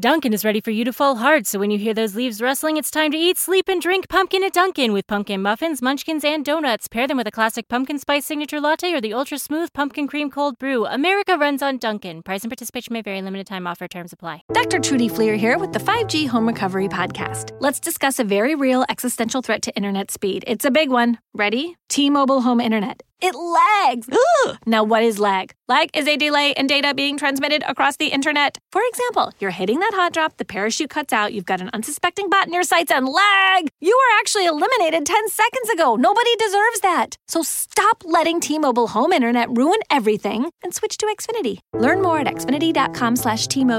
Dunkin' is ready for you to fall hard, so when you hear those leaves rustling, it's time to eat, sleep, and drink pumpkin at Dunkin' with pumpkin muffins, munchkins, and donuts. Pair them with a classic pumpkin spice signature latte or the ultra smooth pumpkin cream cold brew. America runs on Dunkin'. Price and participation may vary. Limited time offer. Terms apply. Dr. Trudy Fleer here with the 5G Home Recovery Podcast. Let's discuss a very real existential threat to internet speed. It's a big one. Ready? T Mobile Home Internet. It lags. Ugh. Now, what is lag? Lag is a delay in data being transmitted across the internet. For example, you're hitting that hot drop, the parachute cuts out, you've got an unsuspecting bot in your sights, and lag! You were actually eliminated 10 seconds ago. Nobody deserves that. So stop letting T-Mobile home internet ruin everything and switch to Xfinity. Learn more at xfinity.com slash T-Mobile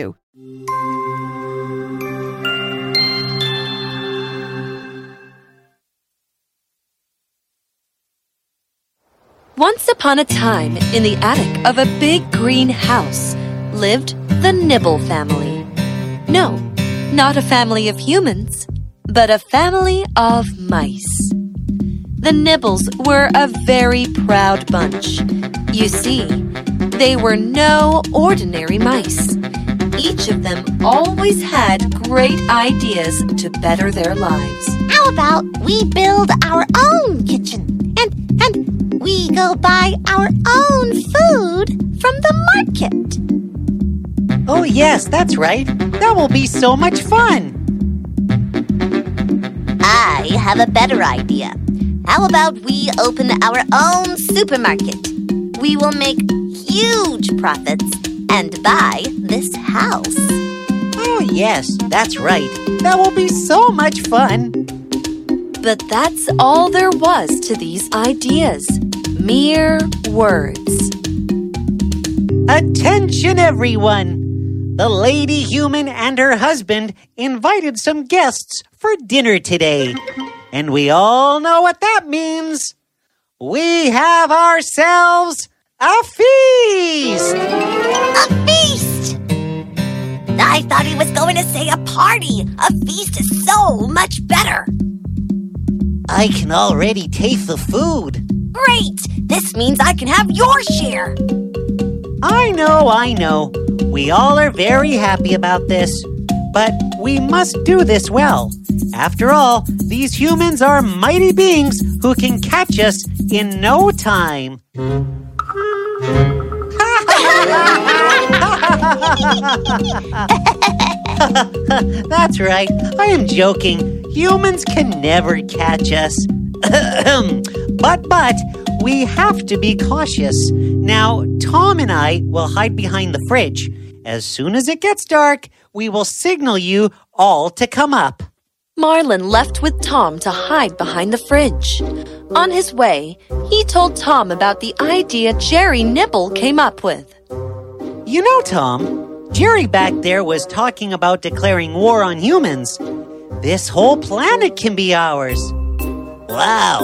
Once upon a time, in the attic of a big green house, lived the Nibble family. No, not a family of humans, but a family of mice. The Nibbles were a very proud bunch. You see, they were no ordinary mice. Each of them always had great ideas to better their lives. How about we build our own kitchen and and we go buy our own food from the market? Oh, yes, that's right. That will be so much fun. I have a better idea. How about we open our own supermarket? We will make huge profits and buy this house. Oh, yes, that's right. That will be so much fun. But that's all there was to these ideas mere words. Attention, everyone! The lady human and her husband invited some guests for dinner today. And we all know what that means. We have ourselves a feast! A feast! I thought he was going to say a party. A feast is so much better. I can already taste the food. Great! This means I can have your share. I know, I know. We all are very happy about this. But we must do this well. After all, these humans are mighty beings who can catch us in no time. That's right. I am joking. Humans can never catch us. but, but, we have to be cautious. Now, Tom and I will hide behind the fridge. As soon as it gets dark, we will signal you all to come up. Marlin left with Tom to hide behind the fridge. On his way, he told Tom about the idea Jerry Nibble came up with. You know, Tom, Jerry back there was talking about declaring war on humans. This whole planet can be ours. Wow.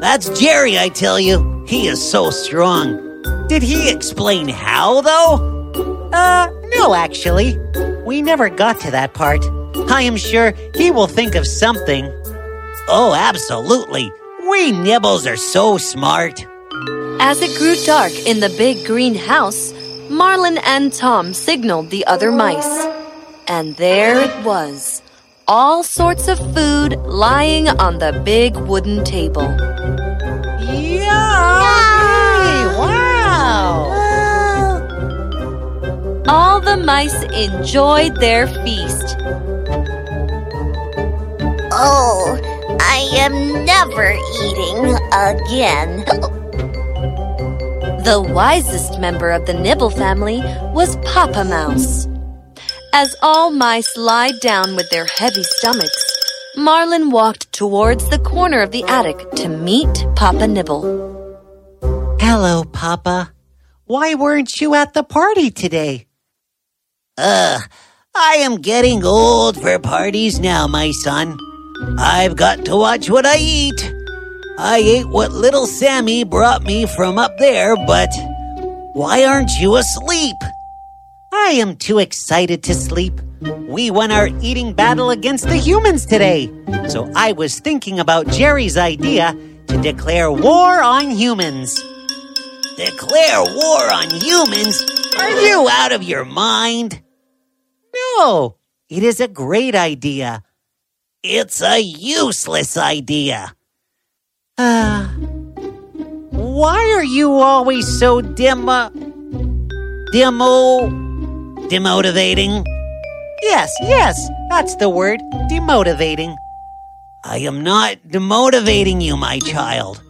That's Jerry, I tell you. He is so strong. Did he explain how, though? Uh, no, actually. We never got to that part. I am sure he will think of something. Oh, absolutely. We nibbles are so smart. As it grew dark in the big green house, Marlin and Tom signaled the other mice. And there it was all sorts of food lying on the big wooden table. Yummy! Wow! all the mice enjoyed their feast. Oh, I am never eating again. The wisest member of the Nibble family was Papa Mouse. As all mice lied down with their heavy stomachs, Marlin walked towards the corner of the attic to meet Papa Nibble. Hello, Papa. Why weren't you at the party today? Uh, I am getting old for parties now, my son. I've got to watch what I eat. I ate what little Sammy brought me from up there, but why aren't you asleep? I am too excited to sleep. We won our eating battle against the humans today. So I was thinking about Jerry's idea to declare war on humans. Declare war on humans? Are you out of your mind? No, it is a great idea. It's a useless idea. Ah. why are you always so dim, uh, demo, Demotivating? yes, yes, that's the word, demotivating. I am not demotivating you, my child.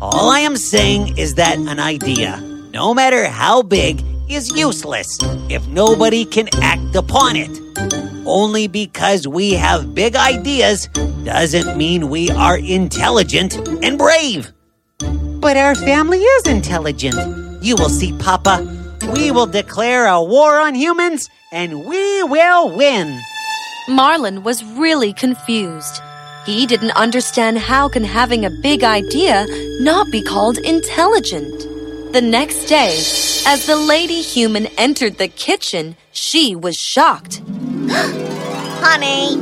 All I am saying is that an idea, no matter how big, is useless if nobody can act upon it. Only because we have big ideas doesn't mean we are intelligent and brave. But our family is intelligent. You will see, Papa. We will declare a war on humans and we will win. Marlin was really confused. He didn't understand how can having a big idea not be called intelligent. The next day, as the lady human entered the kitchen, she was shocked. Honey,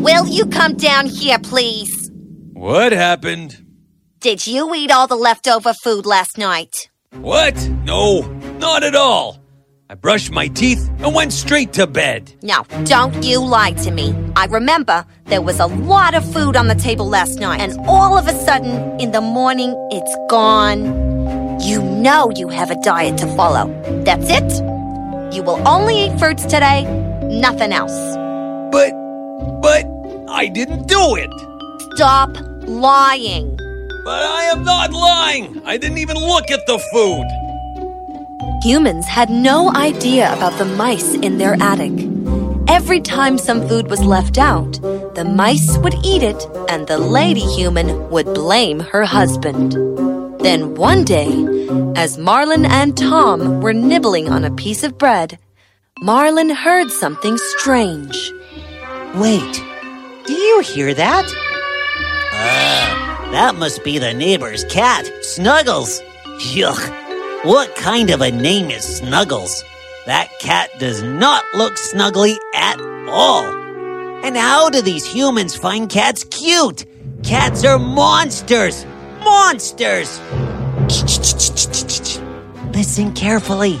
will you come down here, please? What happened? Did you eat all the leftover food last night? What? No, not at all. I brushed my teeth and went straight to bed. Now, don't you lie to me. I remember there was a lot of food on the table last night, and all of a sudden, in the morning, it's gone. You know you have a diet to follow. That's it. You will only eat fruits today, nothing else. But, but, I didn't do it. Stop lying. But I am not lying. I didn't even look at the food. Humans had no idea about the mice in their attic. Every time some food was left out, the mice would eat it and the lady human would blame her husband. Then one day, as Marlin and Tom were nibbling on a piece of bread, Marlin heard something strange. Wait, do you hear that? Ah, that must be the neighbor's cat, Snuggles. Yuck. What kind of a name is Snuggles? That cat does not look snuggly at all. And how do these humans find cats cute? Cats are monsters! Monsters! Listen carefully.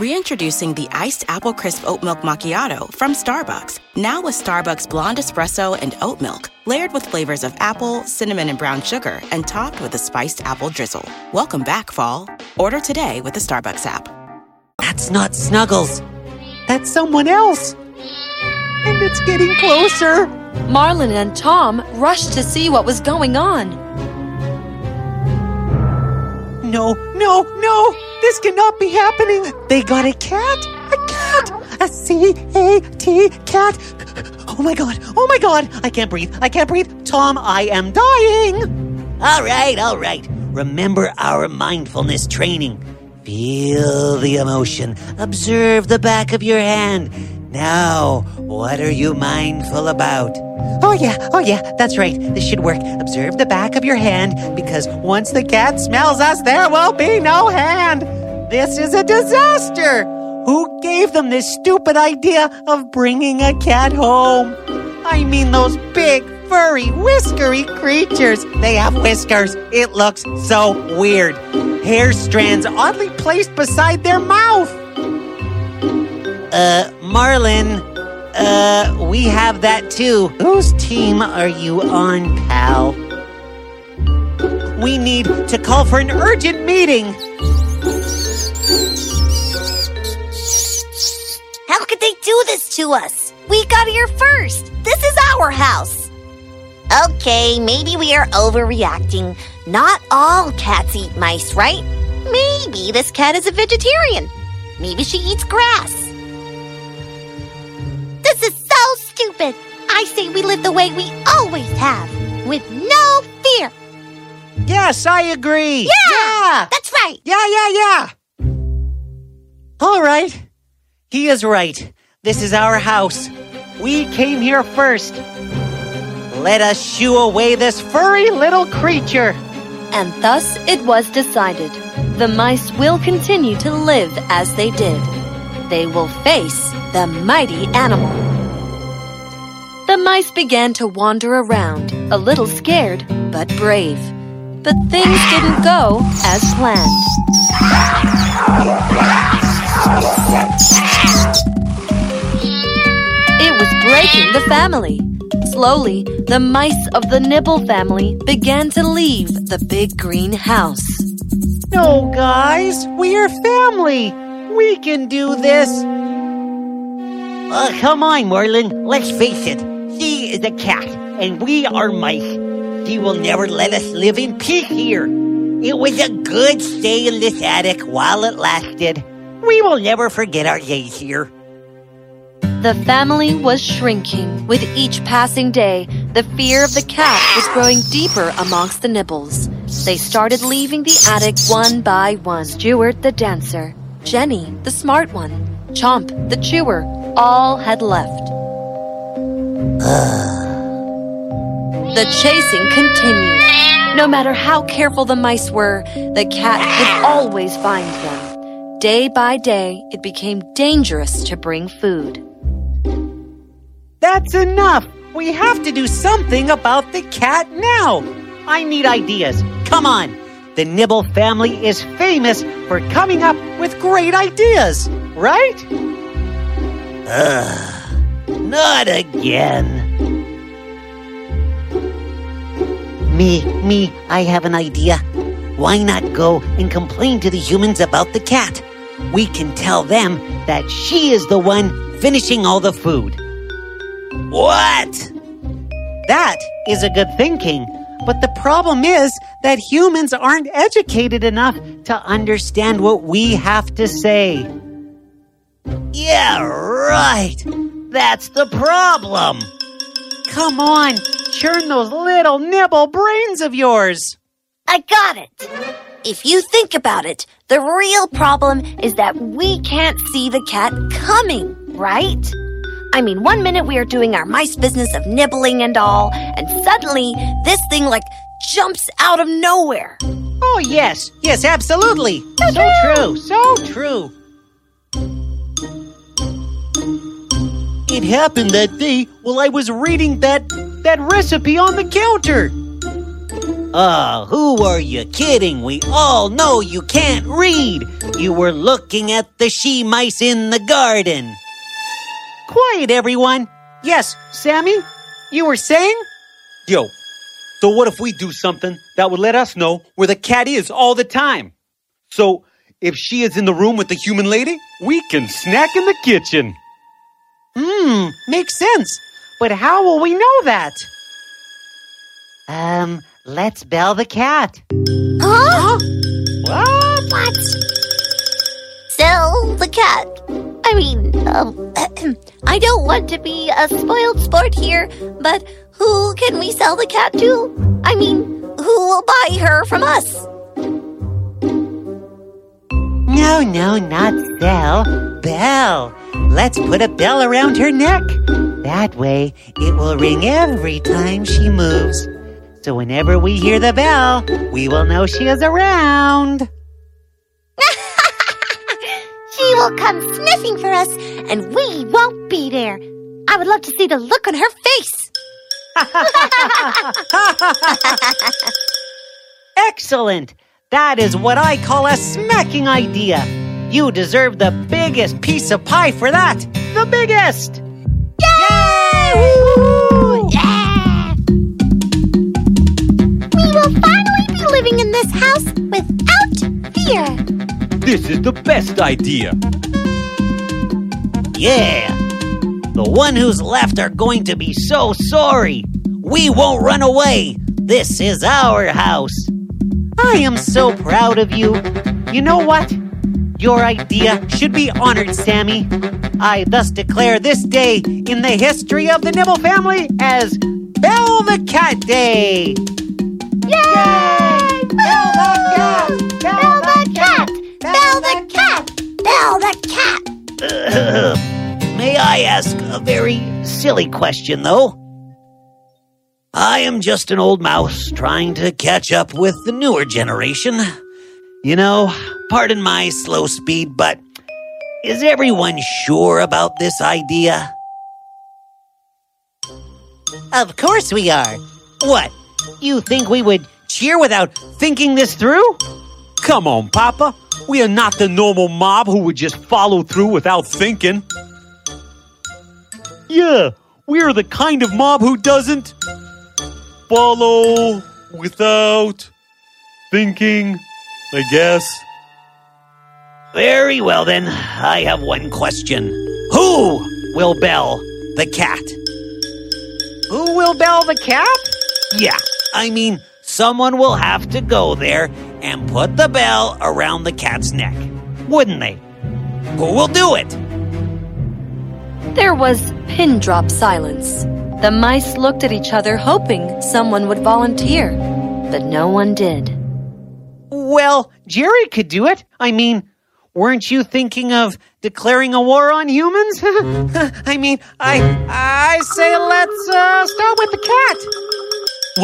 Reintroducing the iced apple crisp oat milk macchiato from Starbucks. Now with Starbucks blonde espresso and oat milk, layered with flavors of apple, cinnamon, and brown sugar, and topped with a spiced apple drizzle. Welcome back, fall. Order today with the Starbucks app. That's not Snuggles. That's someone else. And it's getting closer. Marlin and Tom rushed to see what was going on. No, no, no! This cannot be happening! They got a cat? A cat! A C A T cat! Oh my god! Oh my god! I can't breathe! I can't breathe! Tom, I am dying! All right, all right. Remember our mindfulness training. Feel the emotion. Observe the back of your hand. Now, what are you mindful about? Oh yeah, oh yeah, that's right. This should work. Observe the back of your hand because once the cat smells us, there will be no hand. This is a disaster. Who gave them this stupid idea of bringing a cat home? I mean, those big, furry, whiskery creatures. They have whiskers. It looks so weird. Hair strands oddly placed beside their mouth. Uh, Marlin, uh, we have that too. Whose team are you on, pal? We need to call for an urgent meeting. How could they do this to us? We got here first. This is our house. Okay, maybe we are overreacting. Not all cats eat mice, right? Maybe this cat is a vegetarian. Maybe she eats grass. Stupid. I say we live the way we always have, with no fear. Yes, I agree. Yeah, that's right. Yeah, yeah, yeah. All right. He is right. This is our house. We came here first. Let us shoo away this furry little creature. And thus it was decided. The mice will continue to live as they did. They will face the mighty animal. The mice began to wander around, a little scared, but brave. But things didn't go as planned. It was breaking the family. Slowly, the mice of the Nibble family began to leave the big green house. No, guys, we are family. We can do this. Uh, come on, Marlin. Let's face it. She is a cat, and we are mice. She will never let us live in peace here. It was a good stay in this attic while it lasted. We will never forget our days here. The family was shrinking. With each passing day, the fear of the cat was growing deeper amongst the nibbles. They started leaving the attic one by one. Stuart the dancer, Jenny the smart one, Chomp the chewer, all had left. The chasing continued. No matter how careful the mice were, the cat would always find them. Day by day, it became dangerous to bring food. That's enough. We have to do something about the cat now. I need ideas. Come on. The Nibble family is famous for coming up with great ideas, right? Ugh, not again. Me, me, I have an idea. Why not go and complain to the humans about the cat? We can tell them that she is the one finishing all the food. What? That is a good thinking. But the problem is that humans aren't educated enough to understand what we have to say. Yeah, right. That's the problem. Come on, churn those little nibble brains of yours. I got it. If you think about it, the real problem is that we can't see the cat coming, right? I mean, one minute we are doing our mice business of nibbling and all, and suddenly this thing like jumps out of nowhere. Oh, yes, yes, absolutely. So true, so true. It happened that day while I was reading that that recipe on the counter. Oh, who are you kidding? We all know you can't read. You were looking at the she mice in the garden. Quiet, everyone. Yes, Sammy, you were saying? Yo, so what if we do something that would let us know where the cat is all the time? So if she is in the room with the human lady, we can snack in the kitchen. Hmm, makes sense. But how will we know that? Um, let's bell the cat. Huh? What? What? Sell the cat. I mean, um, I don't want to be a spoiled sport here, but who can we sell the cat to? I mean, who will buy her from us? No, no, not sell. Bell. Let's put a bell around her neck. That way, it will ring every time she moves. So whenever we hear the bell, we will know she is around. She will come sniffing for us, and we won't be there. I would love to see the look on her face. Excellent! That is what I call a smacking idea. You deserve the biggest piece of pie for that. The biggest! Yay! Woo! Yeah! We will finally be living in this house without fear. This is the best idea. Yeah. The one who's left are going to be so sorry. We won't run away. This is our house. I am so proud of you. You know what? Your idea should be honored, Sammy. I thus declare this day in the history of the Nibble family as Bell the Cat Day. Yay! Bell the cat! Bell the cat! Bell the cat! Bell the cat! May I ask a very silly question, though? I am just an old mouse trying to catch up with the newer generation. You know, pardon my slow speed, but is everyone sure about this idea? Of course we are. What? You think we would cheer without thinking this through? Come on, Papa. We are not the normal mob who would just follow through without thinking. Yeah, we are the kind of mob who doesn't follow without thinking, I guess. Very well, then. I have one question. Who will bell the cat? Who will bell the cat? Yeah, I mean, someone will have to go there and put the bell around the cat's neck, wouldn't they? Who will do it? There was pin drop silence. The mice looked at each other, hoping someone would volunteer, but no one did. Well, Jerry could do it. I mean, weren't you thinking of declaring a war on humans? I mean, I I say let's uh, start with the cat.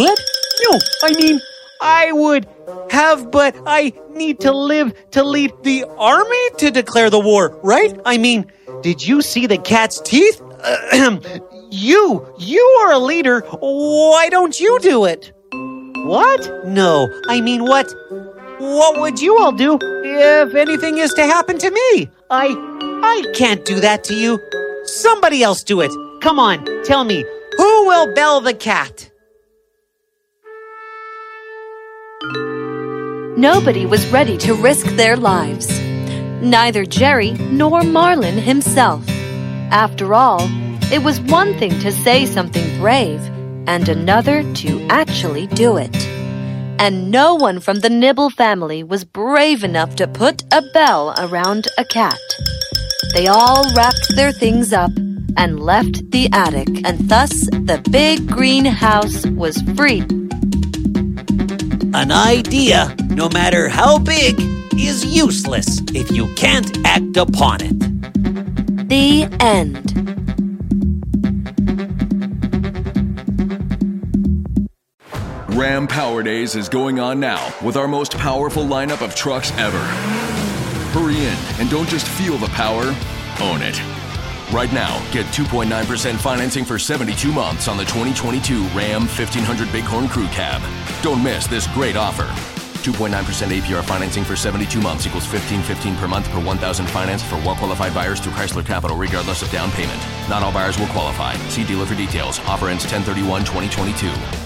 What? No, I mean, I would have, but I need to live to lead the army to declare the war, right? I mean, did you see the cat's teeth? you, you are a leader. Why don't you do it? What? No, I mean, what? What would you all do if anything is to happen to me? I, I can't do that to you. Somebody else do it. Come on, tell me, who will bell the cat? Nobody was ready to risk their lives. Neither Jerry nor Marlin himself. After all, it was one thing to say something brave and another to actually do it. And no one from the Nibble family was brave enough to put a bell around a cat. They all wrapped their things up and left the attic, and thus the big green house was free. An idea, no matter how big, is useless if you can't act upon it. The end. Ram Power Days is going on now with our most powerful lineup of trucks ever. Hurry in and don't just feel the power, own it. Right now, get 2.9% financing for 72 months on the 2022 Ram 1500 Bighorn Crew Cab. Don't miss this great offer. 2.9% APR financing for 72 months equals 15.15 per month per 1,000 financed for well-qualified buyers through Chrysler Capital, regardless of down payment. Not all buyers will qualify. See dealer for details. Offer ends 10/31/2022. Texting